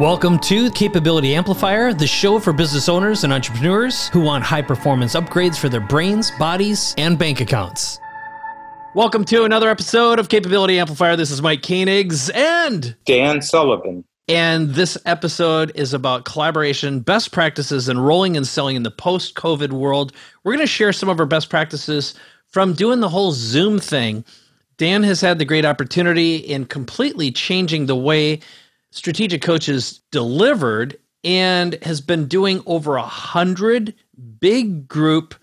Welcome to Capability Amplifier, the show for business owners and entrepreneurs who want high performance upgrades for their brains, bodies, and bank accounts. Welcome to another episode of Capability Amplifier. This is Mike Koenigs and Dan Sullivan. And this episode is about collaboration, best practices, and rolling and selling in the post COVID world. We're going to share some of our best practices from doing the whole Zoom thing. Dan has had the great opportunity in completely changing the way strategic coaches delivered and has been doing over a hundred big group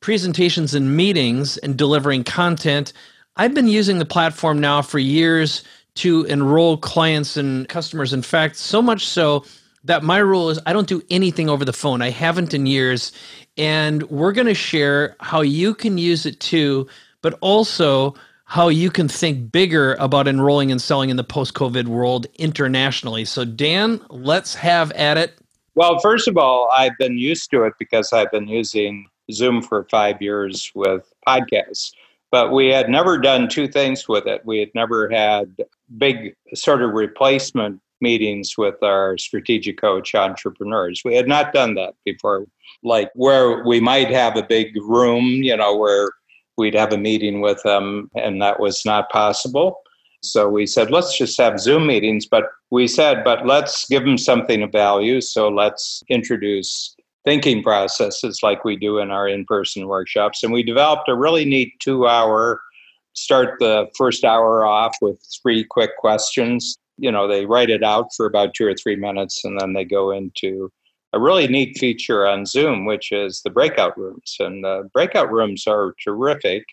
presentations and meetings and delivering content. I've been using the platform now for years to enroll clients and customers. In fact, so much so that my rule is I don't do anything over the phone. I haven't in years. And we're going to share how you can use it too, but also how you can think bigger about enrolling and selling in the post COVID world internationally. So, Dan, let's have at it. Well, first of all, I've been used to it because I've been using Zoom for five years with podcasts. But we had never done two things with it. We had never had big sort of replacement meetings with our strategic coach entrepreneurs. We had not done that before, like where we might have a big room, you know, where we'd have a meeting with them, and that was not possible. So we said, let's just have Zoom meetings. But we said, but let's give them something of value. So let's introduce thinking processes like we do in our in person workshops. And we developed a really neat two hour start the first hour off with three quick questions. You know, they write it out for about two or three minutes and then they go into a really neat feature on Zoom, which is the breakout rooms. And the breakout rooms are terrific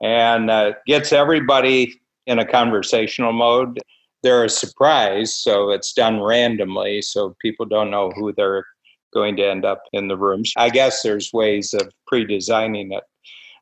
and uh, gets everybody in a conversational mode. They're a surprise, so it's done randomly, so people don't know who they're going to end up in the rooms. I guess there's ways of pre designing it,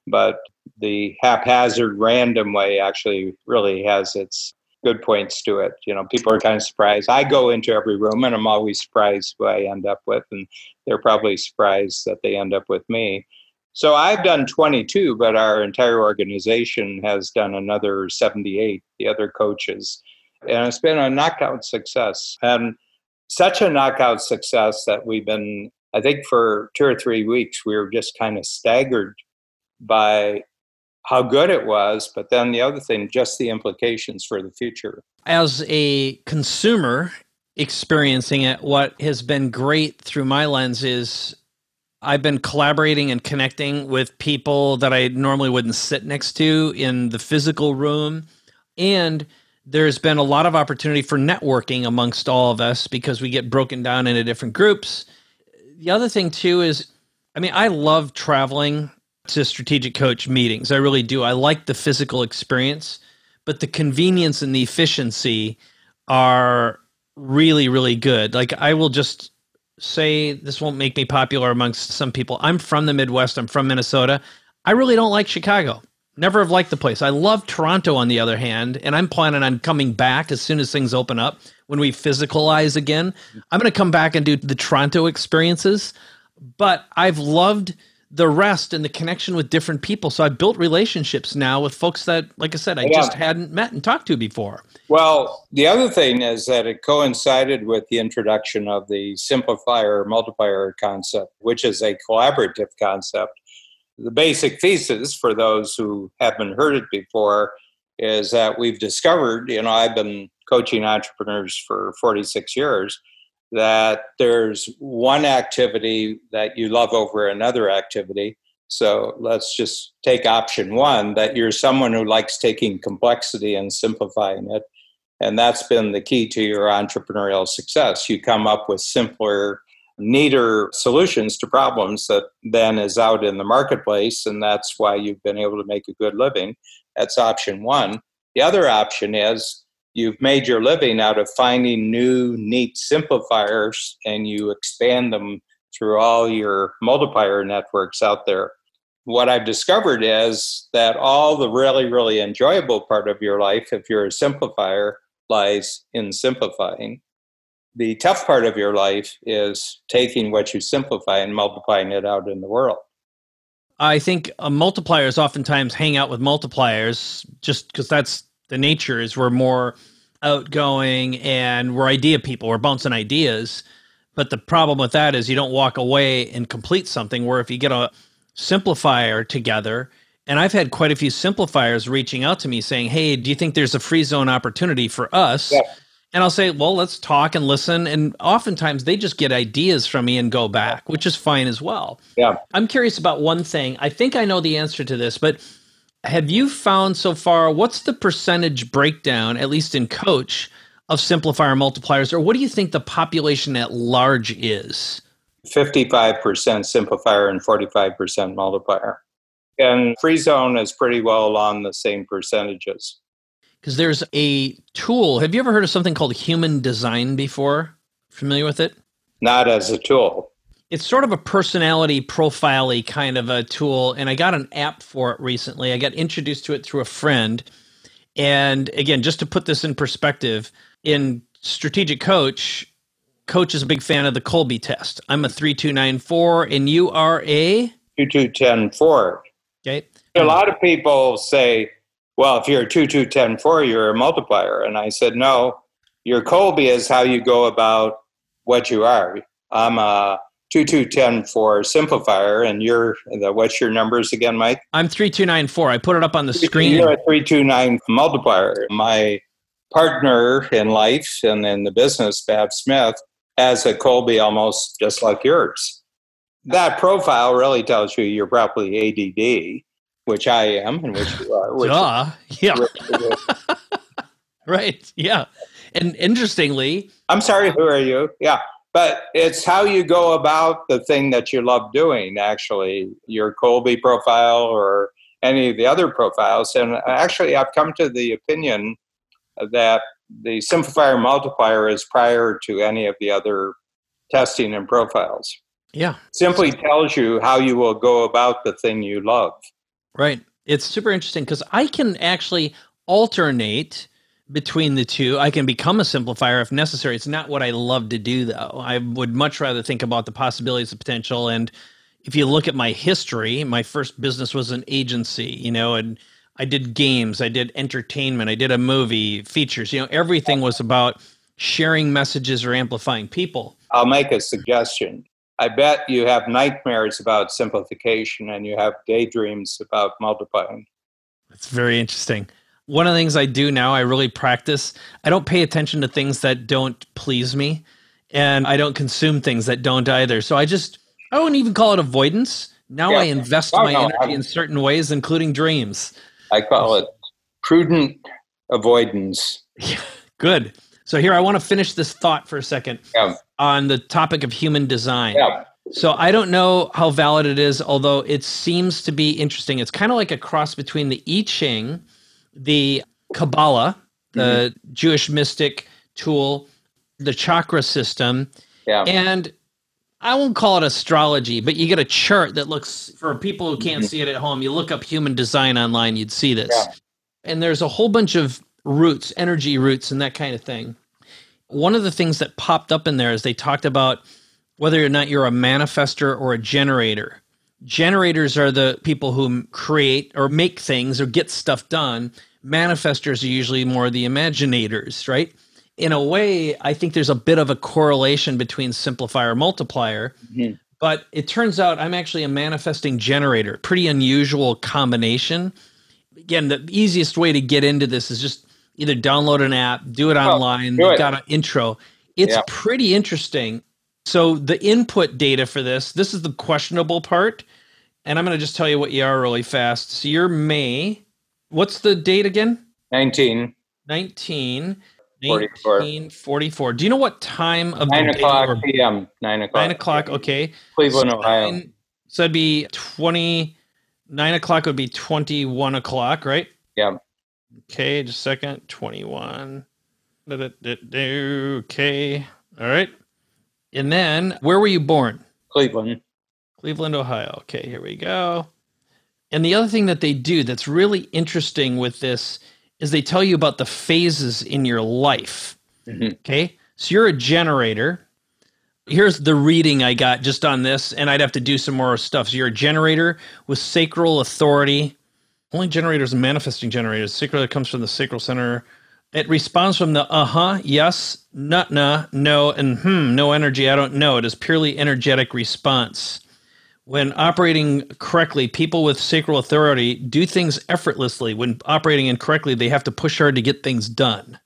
but the haphazard, random way actually really has its good points to it. You know, people are kind of surprised. I go into every room and I'm always surprised who I end up with, and they're probably surprised that they end up with me. So I've done 22, but our entire organization has done another 78, the other coaches. And it's been a knockout success. And such a knockout success that we've been, I think, for two or three weeks, we were just kind of staggered by how good it was, but then the other thing, just the implications for the future. As a consumer experiencing it, what has been great through my lens is I've been collaborating and connecting with people that I normally wouldn't sit next to in the physical room. And there's been a lot of opportunity for networking amongst all of us because we get broken down into different groups. The other thing, too, is I mean, I love traveling to strategic coach meetings. I really do. I like the physical experience, but the convenience and the efficiency are really, really good. Like, I will just say this won't make me popular amongst some people. I'm from the Midwest, I'm from Minnesota. I really don't like Chicago. Never have liked the place. I love Toronto, on the other hand, and I'm planning on coming back as soon as things open up when we physicalize again. I'm going to come back and do the Toronto experiences, but I've loved the rest and the connection with different people. So I've built relationships now with folks that, like I said, I yeah. just hadn't met and talked to before. Well, the other thing is that it coincided with the introduction of the simplifier multiplier concept, which is a collaborative concept. The basic thesis for those who haven't heard it before is that we've discovered, you know, I've been coaching entrepreneurs for 46 years that there's one activity that you love over another activity. So let's just take option one that you're someone who likes taking complexity and simplifying it. And that's been the key to your entrepreneurial success. You come up with simpler, neater solutions to problems that then is out in the marketplace. And that's why you've been able to make a good living. That's option one. The other option is you've made your living out of finding new, neat simplifiers and you expand them through all your multiplier networks out there. What I've discovered is that all the really, really enjoyable part of your life, if you're a simplifier, lies in simplifying. The tough part of your life is taking what you simplify and multiplying it out in the world. I think uh, multipliers oftentimes hang out with multipliers just because that's the nature is we're more outgoing and we're idea people. We're bouncing ideas. But the problem with that is you don't walk away and complete something where if you get a simplifier together, and I've had quite a few simplifiers reaching out to me saying, Hey, do you think there's a free zone opportunity for us? Yeah. And I'll say, Well, let's talk and listen. And oftentimes they just get ideas from me and go back, which is fine as well. Yeah. I'm curious about one thing. I think I know the answer to this, but have you found so far what's the percentage breakdown, at least in coach, of simplifier multipliers, or what do you think the population at large is? 55% simplifier and 45% multiplier. And free zone is pretty well along the same percentages. Because there's a tool. Have you ever heard of something called human design before? Familiar with it? Not as a tool. It's sort of a personality profile kind of a tool. And I got an app for it recently. I got introduced to it through a friend. And again, just to put this in perspective, in strategic coach, coach is a big fan of the Kolbe test. I'm a 3294 and you are a 2210 Okay. A lot of people say, well, if you're a 2210 you're a multiplier. And I said, no, your Kolbe is how you go about what you are. I'm a 2210 simplifier, and you're the, what's your numbers again, Mike? I'm 3294. I put it up on the screen. You're a 329 multiplier. My partner in life and in the business, Babs Smith, has a Kolbe almost just like yours. That profile really tells you you're probably ADD, which I am, and which you are. Which Duh. Yeah. right. Yeah. And interestingly, I'm sorry, who are you? Yeah. But it's how you go about the thing that you love doing, actually, your Kolbe profile or any of the other profiles. And actually, I've come to the opinion that the simplifier multiplier is prior to any of the other testing and profiles. Yeah. Simply tells you how you will go about the thing you love. Right. It's super interesting because I can actually alternate between the two. I can become a simplifier if necessary. It's not what I love to do, though. I would much rather think about the possibilities of potential. And if you look at my history, my first business was an agency, you know, and I did games, I did entertainment, I did a movie, features, you know, everything was about sharing messages or amplifying people. I'll make a suggestion. I bet you have nightmares about simplification and you have daydreams about multiplying. That's very interesting. One of the things I do now, I really practice. I don't pay attention to things that don't please me, and I don't consume things that don't either. So I just, I don't even call it avoidance. Now yeah. I invest my no, energy I'm, in certain ways, including dreams. I call it prudent avoidance. Yeah, good. So here I want to finish this thought for a second yeah. on the topic of human design. Yeah. So I don't know how valid it is, although it seems to be interesting. It's kind of like a cross between the I Ching, the Kabbalah, the mm-hmm. Jewish mystic tool, the chakra system, yeah. and I won't call it astrology, but you get a chart that looks for people who can't mm-hmm. see it at home. You look up human design online, you'd see this. Yeah. And there's a whole bunch of roots, energy roots, and that kind of thing one of the things that popped up in there is they talked about whether or not you're a manifester or a generator. Generators are the people who create or make things or get stuff done. Manifestors are usually more the imaginators, right? In a way, I think there's a bit of a correlation between simplifier multiplier. Mm-hmm. But it turns out I'm actually a manifesting generator. Pretty unusual combination. Again, the easiest way to get into this is just either download an app, do it oh, online. Got an intro. It's yeah. pretty interesting. So the input data for this, this is the questionable part. And I'm going to just tell you what you are really fast. So you're May. What's the date again? 19. 19. 1944. Do you know what time of 9 o'clock p.m. 9 o'clock. 9 o'clock, okay. Cleveland, so Ohio. Nine, so it'd be 20, 9 o'clock would be 21 o'clock, right? Yeah. Okay, just a second. 21. Okay. All right. And then, where were you born? Cleveland. Cleveland, Ohio. Okay, here we go. And the other thing that they do that's really interesting with this is they tell you about the phases in your life. Mm-hmm. Okay. So you're a generator. Here's the reading I got just on this, and I'd have to do some more stuff. So you're a generator with sacral authority, only generators and manifesting generators. Sacral comes from the sacral center It responds from the uh huh, yes, nut nah, no, and hmm, no energy, I don't know. It is purely energetic response. When operating correctly, people with sacral authority do things effortlessly. When operating incorrectly, they have to push hard to get things done.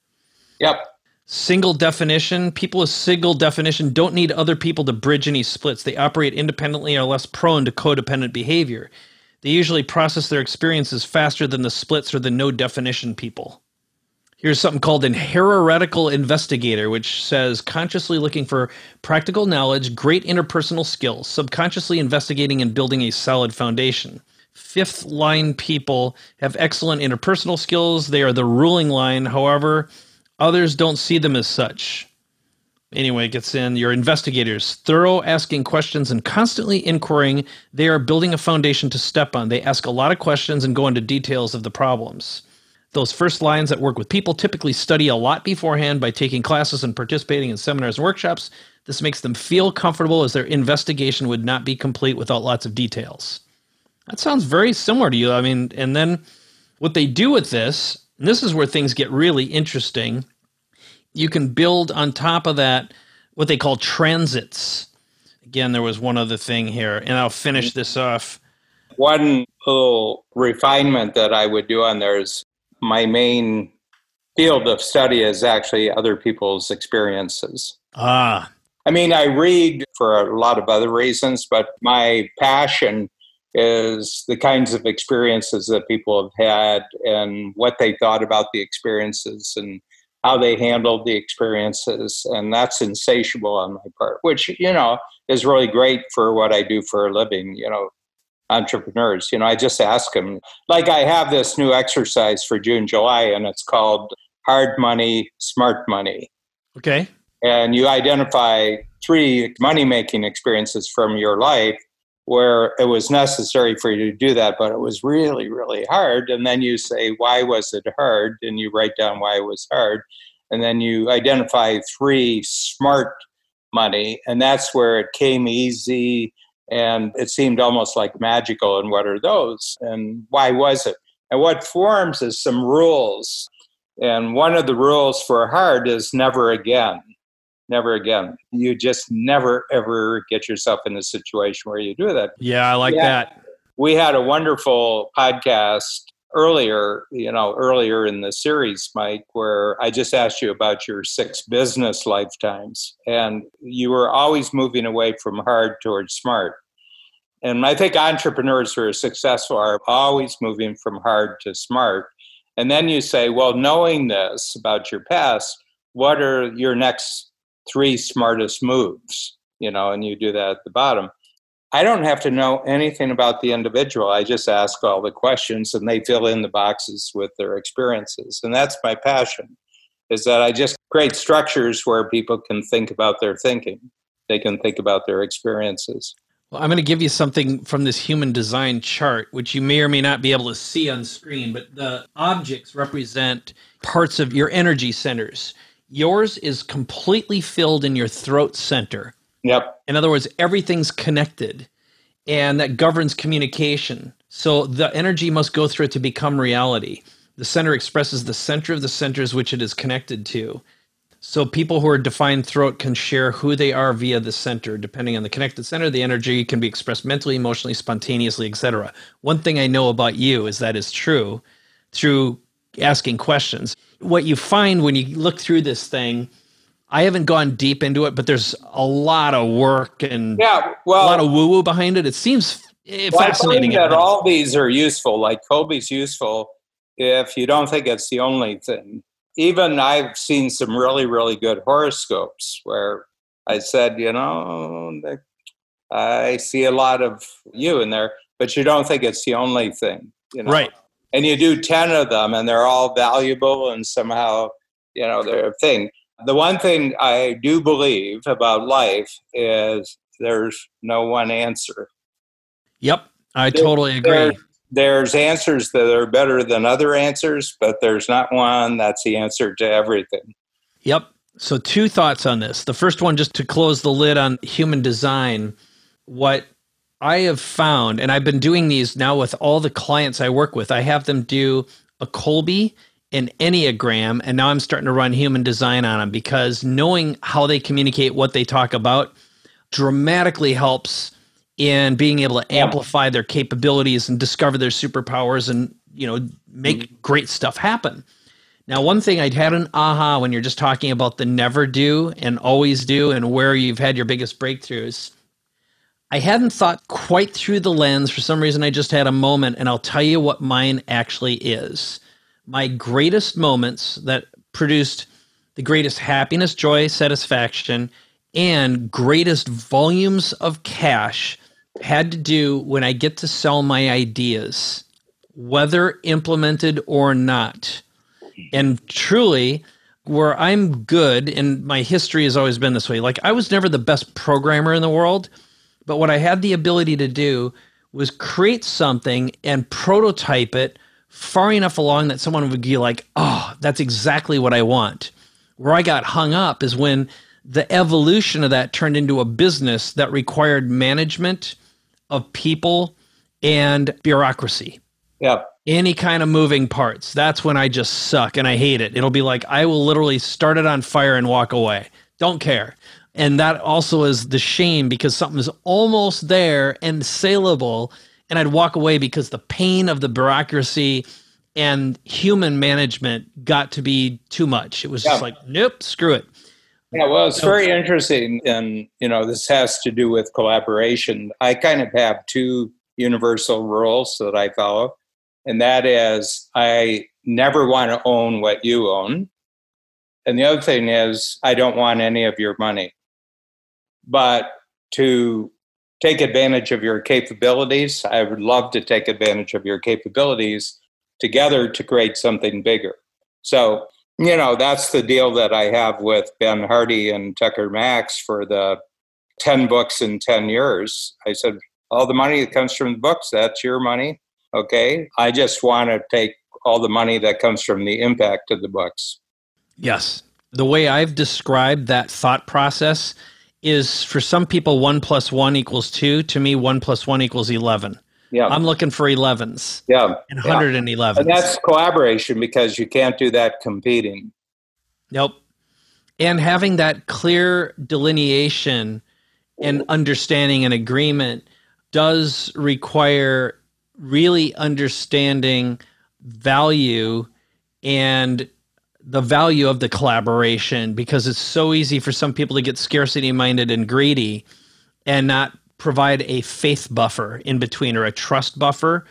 Yep. Single definition people with single definition don't need other people to bridge any splits. They operate independently and are less prone to codependent behavior. They usually process their experiences faster than the splits or the no definition people. Here's something called an heretical investigator, which says consciously looking for practical knowledge, great interpersonal skills, subconsciously investigating and building a solid foundation. Fifth line people have excellent interpersonal skills. They are the ruling line. However, others don't see them as such. Anyway, it gets in your investigators, thorough asking questions and constantly inquiring. They are building a foundation to step on. They ask a lot of questions and go into details of the problems. Those first lines that work with people typically study a lot beforehand by taking classes and participating in seminars and workshops. This makes them feel comfortable as their investigation would not be complete without lots of details. That sounds very similar to you. I mean, and then what they do with this, and this is where things get really interesting, you can build on top of that what they call transits. Again, there was one other thing here, and I'll finish this off. One little refinement that I would do on there is my main field of study is actually other people's experiences. Ah. I mean, I read for a lot of other reasons, but my passion is the kinds of experiences that people have had and what they thought about the experiences and how they handled the experiences. And that's insatiable on my part, which, you know, is really great for what I do for a living. You know, entrepreneurs. You know, I just ask them, like I have this new exercise for June, July, and it's called Hard Money, Smart Money. Okay. And you identify three money making experiences from your life where it was necessary for you to do that, but it was really, really hard. And then you say, why was it hard? And you write down why it was hard. And then you identify three smart money. And that's where it came easy and it seemed almost like magical. And what are those? And why was it? And what forms is some rules. And one of the rules for hard is never again. Never again. You just never ever get yourself in a situation where you do that. Yeah, I like yeah. that. We had a wonderful podcast earlier, you know, earlier in the series, Mike, where I just asked you about your six business lifetimes, and you were always moving away from hard towards smart. And I think entrepreneurs who are successful are always moving from hard to smart. And then you say, well, knowing this about your past, what are your next three smartest moves? You know, and you do that at the bottom. I don't have to know anything about the individual. I just ask all the questions and they fill in the boxes with their experiences. And that's my passion is that I just create structures where people can think about their thinking. They can think about their experiences. Well, I'm going to give you something from this human design chart, which you may or may not be able to see on screen, but the objects represent parts of your energy centers. Yours is completely filled in your throat center. Yep. In other words, everything's connected and that governs communication. So the energy must go through it to become reality. The center expresses the center of the centers which it is connected to. So people who are defined throat can share who they are via the center. Depending on the connected center, the energy can be expressed mentally, emotionally, spontaneously, etc. One thing I know about you is that is true through asking questions. What you find when you look through this thing I haven't gone deep into it, but there's a lot of work and yeah, well, a lot of woo woo behind it. It seems eh, well, fascinating. that all these are useful. Like Kolbe's useful if you don't think it's the only thing. Even I've seen some really, really good horoscopes where I said, you know, I see a lot of you in there, but you don't think it's the only thing. You know? Right. And you do 10 of them and they're all valuable and somehow, you know, they're a thing. The one thing I do believe about life is there's no one answer. Yep, I totally agree. There, there's answers that are better than other answers, but there's not one that's the answer to everything. Yep. So, two thoughts on this. The first one, just to close the lid on human design, what I have found, and I've been doing these now with all the clients I work with, I have them do a Kolbe an Enneagram, and now I'm starting to run human design on them because knowing how they communicate, what they talk about, dramatically helps in being able to amplify their capabilities and discover their superpowers and you know make mm-hmm. great stuff happen. Now, one thing I'd had an aha when you're just talking about the never do and always do and where you've had your biggest breakthroughs. I hadn't thought quite through the lens. For some reason, I just had a moment, and I'll tell you what mine actually is. My greatest moments that produced the greatest happiness, joy, satisfaction, and greatest volumes of cash had to do when I get to sell my ideas, whether implemented or not. And truly, where I'm good, and my history has always been this way. Like, I was never the best programmer in the world, but what I had the ability to do was create something and prototype it far enough along that someone would be like, oh, that's exactly what I want. Where I got hung up is when the evolution of that turned into a business that required management of people and bureaucracy. Yeah. Any kind of moving parts. That's when I just suck and I hate it. It'll be like I will literally start it on fire and walk away. Don't care. And that also is the shame because something is almost there and saleable. And I'd walk away because the pain of the bureaucracy and human management got to be too much. It was yeah. just like, nope, screw it. Yeah, well, it's very interesting. And, you know, this has to do with collaboration. I kind of have two universal rules that I follow. And that is, I never want to own what you own. And the other thing is, I don't want any of your money. But to take advantage of your capabilities, I would love to take advantage of your capabilities together to create something bigger. So you know, that's the deal that I have with Ben Hardy and Tucker Max for the 10 books in 10 years. I said, all the money that comes from the books, that's your money. Okay. I just want to take all the money that comes from the impact of the books. Yes. The way I've described that thought process is for some people, one plus one equals two. To me, one plus one equals 11. Yeah. I'm looking for 11s. Yeah. And 111s. And that's collaboration because you can't do that competing. Nope. And having that clear delineation and understanding and agreement does require really understanding value and the value of the collaboration because it's so easy for some people to get scarcity minded and greedy and not provide a faith buffer in between or a trust buffer.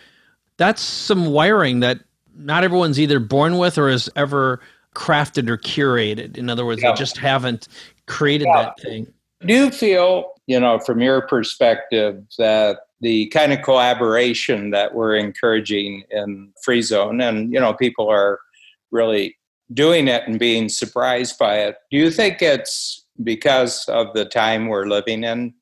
That's some wiring that not everyone's either born with or has ever crafted or curated. In other words, yeah. they just haven't created yeah. that thing. Do you feel, you know, from your perspective, that the kind of collaboration that we're encouraging in Free Zone, and you know, people are really doing it and being surprised by it. Do you think it's because of the time we're living in?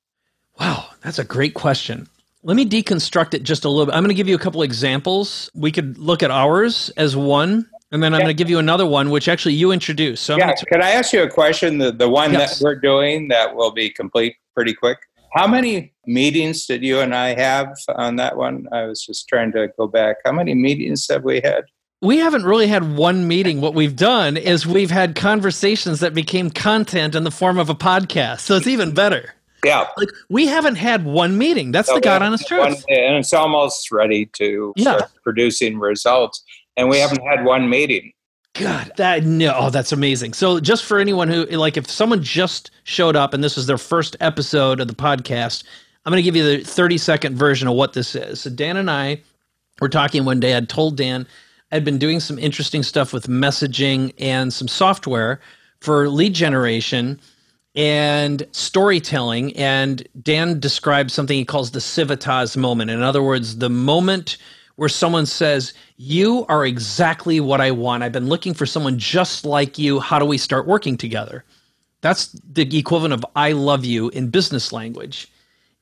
Wow, that's a great question. Let me deconstruct it just a little bit. I'm going to give you a couple examples. We could look at ours as one, and then I'm yeah. going to give you another one, which actually you introduced. So yeah, t- can I ask you a question? The the one yes. that we're doing that will be complete pretty quick. How many meetings did you and I have on that one? I was just trying to go back. How many meetings have we had? We haven't really had one meeting. What we've done is we've had conversations that became content in the form of a podcast. So it's even better. Yeah. Like we haven't had one meeting. That's the God honest truth. One, and it's almost ready to yeah. start producing results. And we haven't had one meeting. God, that no, oh, that's amazing. So, just for anyone who like, if someone just showed up and this was their first episode of the podcast, I'm going to give you the 30 second version of what this is. So, Dan and I were talking one day. I'd told Dan I'd been doing some interesting stuff with messaging and some software for lead generation and storytelling. And Dan describes something he calls the civitas moment. In other words, the moment where someone says, You are exactly what I want. I've been looking for someone just like you. How do we start working together? That's the equivalent of I love you in business language.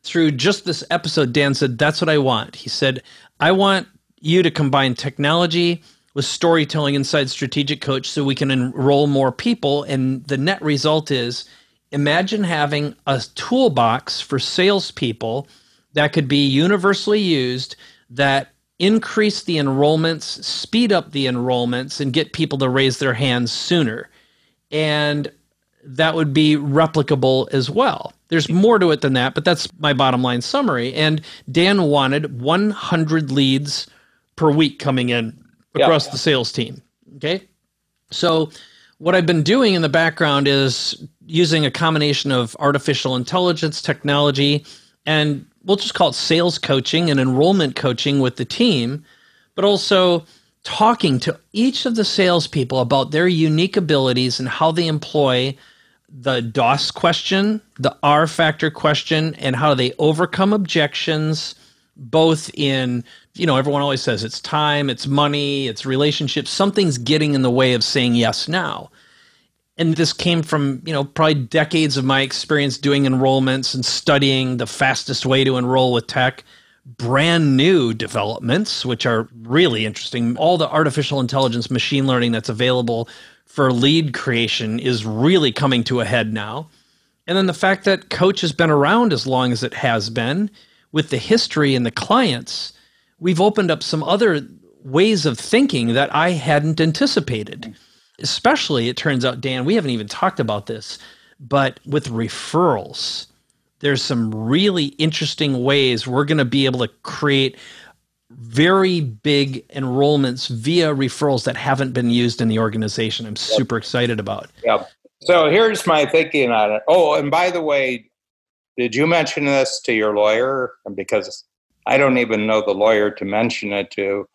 Through just this episode, Dan said, That's what I want. He said, I want you to combine technology with storytelling inside Strategic Coach so we can enroll more people. And the net result is imagine having a toolbox for salespeople that could be universally used that increase the enrollments, speed up the enrollments, and get people to raise their hands sooner. And that would be replicable as well. There's more to it than that, but that's my bottom line summary. And Dan wanted 100 leads per week coming in across yeah. the sales team. Okay. So, what I've been doing in the background is using a combination of artificial intelligence technology and we'll just call it sales coaching and enrollment coaching with the team, but also talking to each of the salespeople about their unique abilities and how they employ the DOS question, the R factor question, and how they overcome objections, both in, you know, everyone always says it's time, it's money, it's relationships. Something's getting in the way of saying yes now. And this came from you know probably decades of my experience doing enrollments and studying the fastest way to enroll with tech. Brand new developments which are really interesting. All the artificial intelligence machine learning that's available for lead creation is really coming to a head now. And then the fact that coach has been around as long as it has been with the history and the clients we've opened up some other ways of thinking that i hadn't anticipated. Especially it turns out dan we haven't even talked about this but with referrals there's some really interesting ways we're going to be able to create very big enrollments via referrals that haven't been used in the organization. I'm super yep. excited about. Yep. So here's my thinking on it. Oh and by the way did you mention this to your lawyer? Because i don't even know the lawyer to mention it to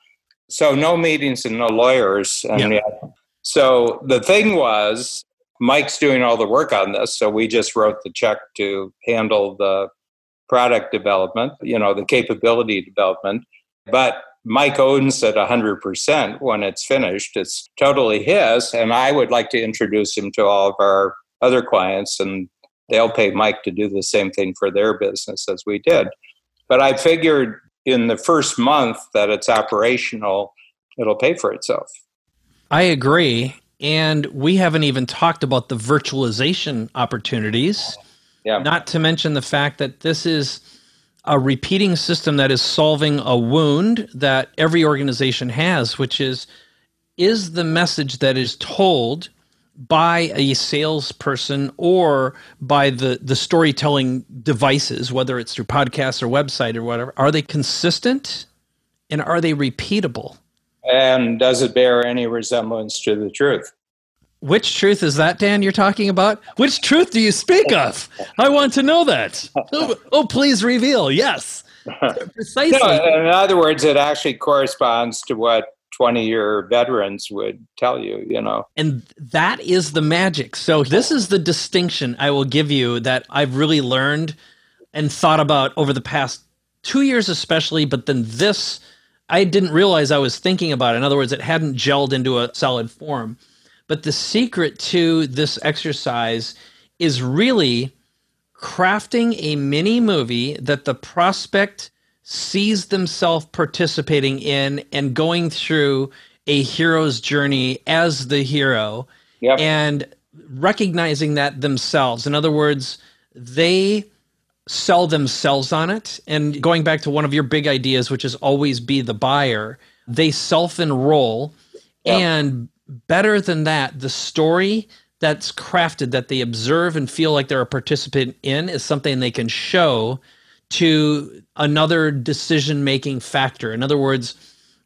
so no meetings and no lawyers and yet so the thing was, Mike's doing all the work on this, so we just wrote the check to handle the product development, you know, the capability development. But Mike owns it 100% when it's finished. It's totally his. And I would like to introduce him to all of our other clients, and they'll pay Mike to do the same thing for their business as we did. But I figured in the first month that it's operational, it'll pay for itself. I agree. And we haven't even talked about the virtualization opportunities. Yeah. Not to mention the fact that this is a repeating system that is solving a wound that every organization has, which is is the message that is told by a salesperson or by the, the storytelling devices, whether it's through podcasts or website or whatever, are they consistent and are they repeatable? And does it bear any resemblance to the truth? Which truth is that, Dan, you're talking about? Which truth do you speak of? I want to know that. Oh, oh please reveal. Yes. Precisely. No, in other words, it actually corresponds to what 20 year veterans would tell you, you know. And that is the magic. So, this is the distinction I will give you that I've really learned and thought about over the past two years, especially, but then this I didn't realize I was thinking about it. In other words, it hadn't gelled into a solid form. But the secret to this exercise is really crafting a mini movie that the prospect sees themselves participating in and going through a hero's journey as the hero yep. and recognizing that themselves. In other words, they sell themselves on it. And going back to one of your big ideas, which is always be the buyer, they self enroll. Yep. And better than that, the story that's crafted that they observe and feel like they're a participant in is something they can show to another decision making factor. In other words,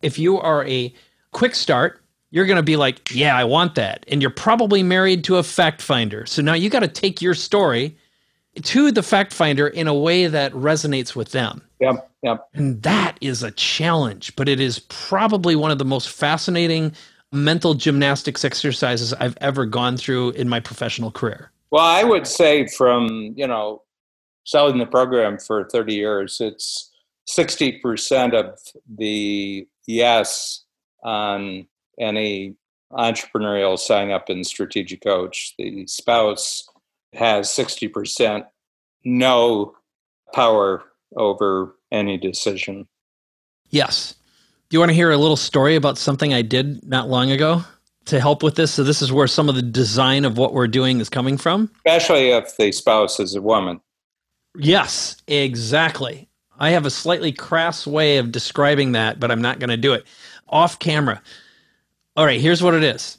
if you are a quick start, you're going to be like, yeah, I want that. And you're probably married to a fact finder. So now you got to take your story to the fact finder in a way that resonates with them. Yep, yep. And that is a challenge, but it is probably one of the most fascinating mental gymnastics exercises I've ever gone through in my professional career. Well, I would say from, you know, selling the program for 30 years, it's 60% of the yes on any entrepreneurial sign up in strategic coach. The spouse has 60% no power over any decision. Yes. Do you want to hear a little story about something I did not long ago to help with this? So, this is where some of the design of what we're doing is coming from. Especially if the spouse is a woman. Yes, exactly. I have a slightly crass way of describing that, but I'm not going to do it off camera. All right, here's what it is.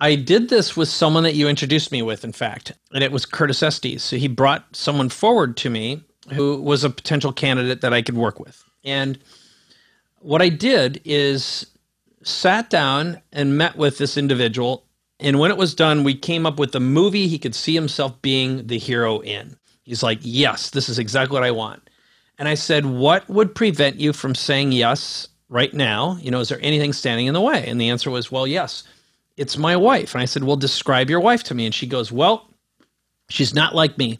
I did this with someone that you introduced me with, in fact, and it was Curtis Estes. So he brought someone forward to me who was a potential candidate that I could work with. And what I did is sat down and met with this individual. And when it was done, we came up with a movie he could see himself being the hero in. He's like, Yes, this is exactly what I want. And I said, What would prevent you from saying yes right now? You know, is there anything standing in the way? And the answer was, Well, yes, it's my wife. And I said, Well, describe your wife to me. And she goes, Well, she's not like me.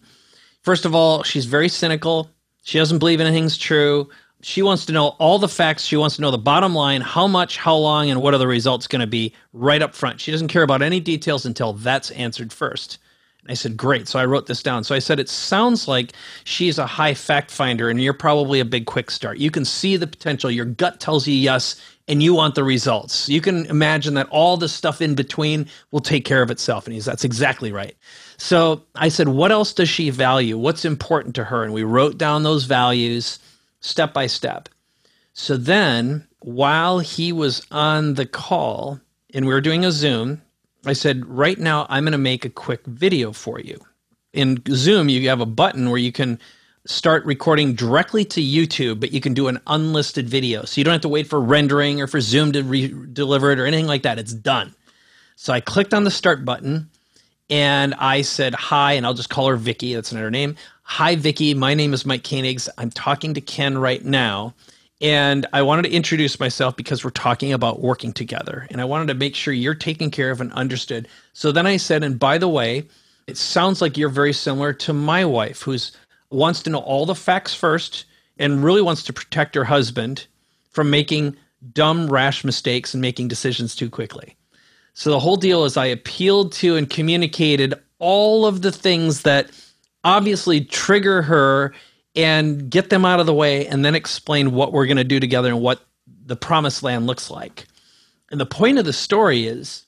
First of all, she's very cynical. She doesn't believe anything's true she wants to know all the facts. She wants to know the bottom line, how much, how long, and what are the results going to be right up front. She doesn't care about any details until that's answered first. I said, Great. So I wrote this down. So I said, It sounds like she's a high fact finder, and you're probably a big quick start. You can see the potential. Your gut tells you yes, and you want the results. You can imagine that all the stuff in between will take care of itself. And he's, That's exactly right. So I said, What else does she value? What's important to her? And we wrote down those values step by step. So then, while he was on the call and we were doing a Zoom, I said, Right now, I'm going to make a quick video for you. In Zoom, you have a button where you can start recording directly to YouTube, but you can do an unlisted video. So you don't have to wait for rendering or for Zoom to re- deliver it or anything like that. It's done. So I clicked on the start button and I said hi, and I'll just call her Vicky. That's another name. Hi, Vicky. My name is Mike Koenigs. I'm talking to Ken right now. And I wanted to introduce myself because we're talking about working together. And I wanted to make sure you're taken care of and understood. So then I said, and by the way, it sounds like you're very similar to my wife, who's wants to know all the facts first and really wants to protect her husband from making dumb, rash mistakes and making decisions too quickly. So the whole deal is I appealed to and communicated all of the things that obviously trigger her and get them out of the way and then explain what we're going to do together and what the promised land looks like. And the point of the story is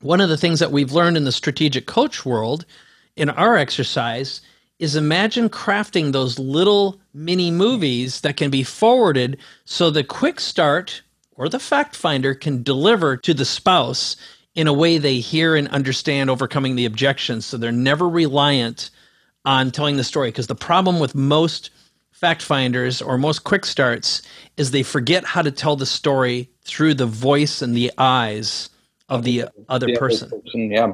one of the things that we've learned in the strategic coach world in our exercise is imagine crafting those little mini movies that can be forwarded so the quick start or the fact finder can deliver to the spouse in a way they hear and understand overcoming the objections so they're never reliant on telling the story because the problem with most fact finders or most quick starts is they forget how to tell the story through the voice and the eyes of the other person. Yeah.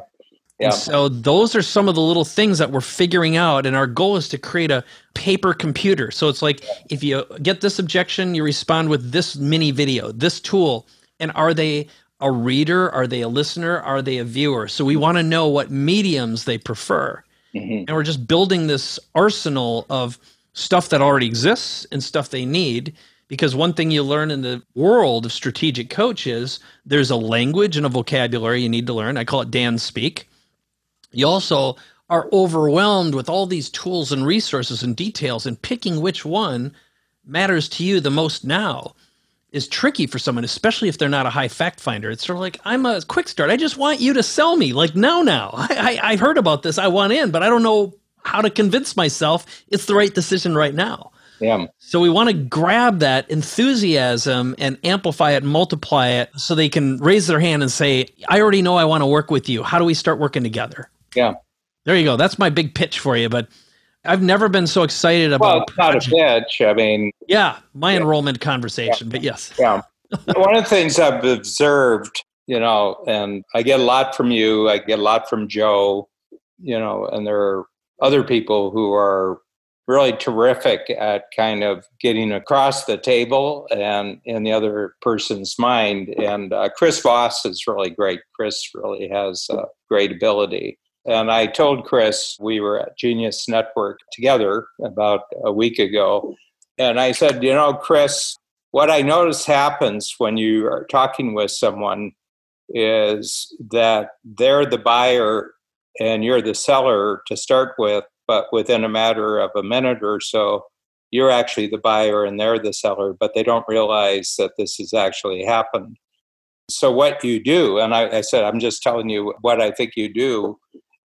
Yeah. And so those are some of the little things that we're figuring out and our goal is to create a paper computer. So it's like if you get this objection, you respond with this mini video, this tool, and are they a reader? Are they a listener? Are they a viewer? So we want to know what mediums they prefer. Mm-hmm. And we're just building this arsenal of stuff that already exists and stuff they need. Because one thing you learn in the world of strategic coach is there's a language and a vocabulary you need to learn. I call it Dan speak. You also are overwhelmed with all these tools and resources and details, and picking which one matters to you the most now is tricky for someone, especially if they're not a high fact finder. It's sort of like I'm a quick start. I just want you to sell me. Like now, now I, I, I heard about this. I want in, but I don't know how to convince myself it's the right decision right now. Yeah. So we want to grab that enthusiasm and amplify it, multiply it, so they can raise their hand and say, "I already know I want to work with you. How do we start working together?" Yeah. There you go. That's my big pitch for you. But I've never been so excited about. Well, it's not a pitch. I mean, yeah, my yeah. enrollment conversation, yeah. but yes. Yeah. One of the things I've observed, you know, and I get a lot from you, I get a lot from Joe, you know, and there are other people who are really terrific at kind of getting across the table and in the other person's mind. And uh, Chris Voss is really great. Chris really has uh, great ability. And I told Chris we were at Genius Network together about a week ago. And I said, you know, Chris, what I notice happens when you are talking with someone is that they're the buyer and you're the seller to start with, but within a matter of a minute or so, you're actually the buyer and they're the seller, but they don't realize that this has actually happened. So, what you do, and I, I said, I'm just telling you what I think you do,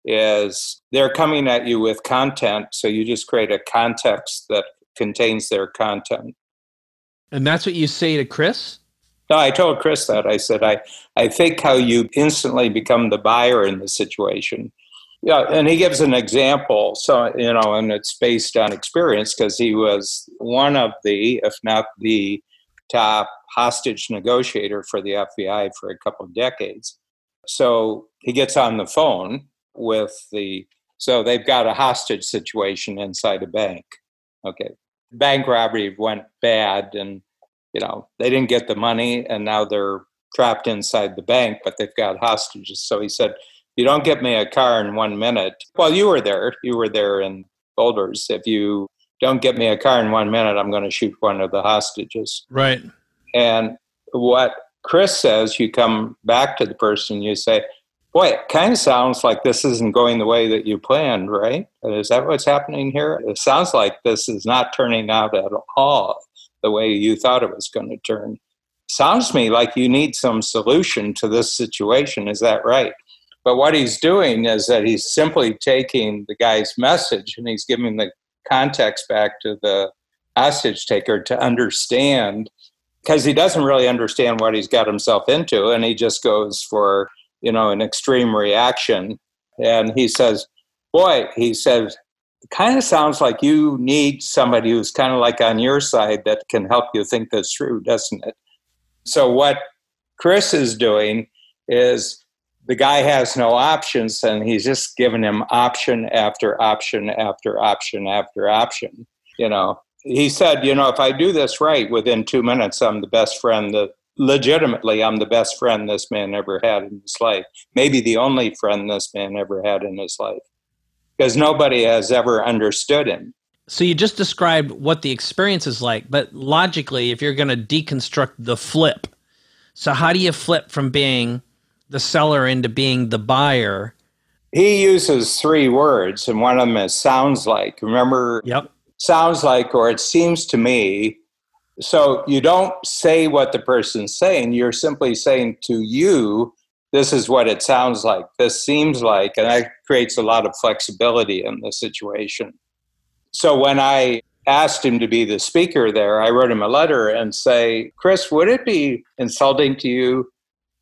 is they're coming at you with content. So you just create a context that contains their content. And that's what you say to Chris? No, I told Chris that. I said, I, I think how you instantly become the buyer in the situation. Yeah, and he gives an example. So, you know, and it's based on experience because he was one of the, if not the top hostage negotiator for the FBI for a couple of decades. So he gets on the phone with the, so they've got a hostage situation inside a bank. Okay. Bank robbery went bad and you know, they didn't get the money and now they're trapped inside the bank, but they've got hostages. So he said, You don't get me a car in one minute. Well, you were there. You were there in Boulders. If you don't get me a car in one minute, I'm going to shoot one of the hostages. Right. And what Chris says, you come back to the person, you say, Boy, it kind of sounds like this isn't going the way that you planned, right? Is that what's happening here? It sounds like this is not turning out at all the way you thought it was going to turn. Sounds to me like you need some solution to this situation. Is that right? But what he's doing is that he's simply taking the guy's message and he's giving the context back to the hostage taker to understand because he doesn't really understand what he's got himself into and he just goes for you know an extreme reaction and he says boy he says it kind of sounds like you need somebody who's kind of like on your side that can help you think this through, doesn't it? So, what Chris is doing is the guy has no options and he's just giving him option after option after option after option. You know, he said, you know, if I do this right within two minutes, I'm the best friend that legitimately I'm the best friend this man ever had in his life. Maybe the only friend this man ever had in his life because nobody has ever understood him. So you just described what the experience is like, but logically, if you're going to deconstruct the flip, so how do you flip from being the seller into being the buyer? He uses three words, and one of them is sounds like. Remember? Yep. Sounds like, or it seems to me. So you don't say what the person's saying, you're simply saying to you, this is what it sounds like, this seems like, and that creates a lot of flexibility in the situation. So when I asked him to be the speaker there, I wrote him a letter and say, Chris, would it be insulting to you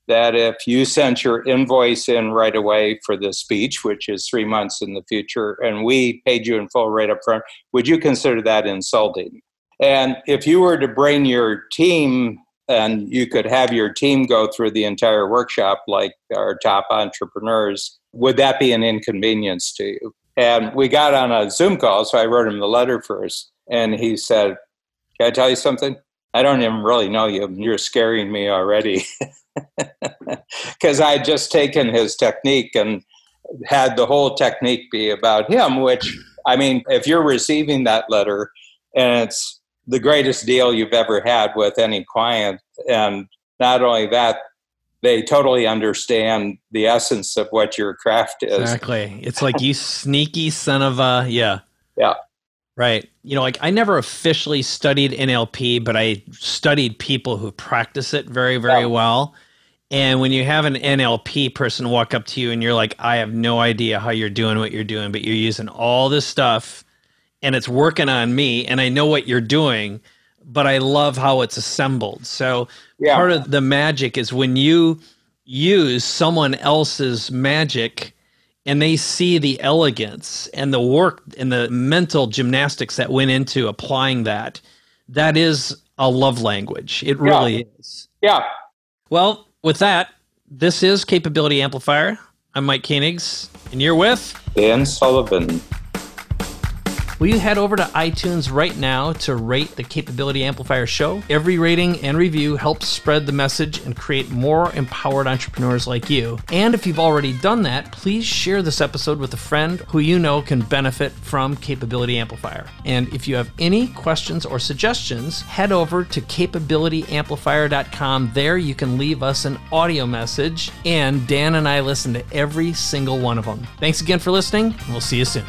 that if you sent your invoice in right away for the speech, which is three months in the future, and we paid you in full right up front, would you consider that insulting? And if you were to bring your team and you could have your team go through the entire workshop like our top entrepreneurs would that be an inconvenience to you? And we got on a zoom call so i wrote him the letter first and he said can i tell you something? I don't even really know you. You're scaring me already. Because i had just taken his technique and had the whole technique be about him which i mean if you're receiving that letter and it's the greatest deal you've ever had with any client. And not only that, they totally understand the essence of what your craft is. Exactly. It's like you sneaky son of a yeah. Yeah. Right. You know, like I never officially studied NLP, but I studied people who practice it very, very yeah. well. And when you have an NLP person walk up to you and you're like, I have no idea how you're doing what you're doing, but you're using all this stuff and it's working on me and I know what you're doing, but I love how it's assembled. So yeah. part of the magic is when you use someone else's magic and they see the elegance and the work and the mental gymnastics that went into applying that. That is a love language. It really yeah. is. Yeah. Well, with that, this is Capability Amplifier. I'm Mike Koenigs, and you're with Dan Sullivan. Will you head over to iTunes right now to rate the Capability Amplifier show? Every rating and review helps spread the message and create more empowered entrepreneurs like you. And if you've already done that, please share this episode with a friend who you know can benefit from Capability Amplifier. And if you have any questions or suggestions, head over to capabilityamplifier.com. There you can leave us an audio message, and Dan and I listen to every single one of them. Thanks again for listening, and we'll see you soon.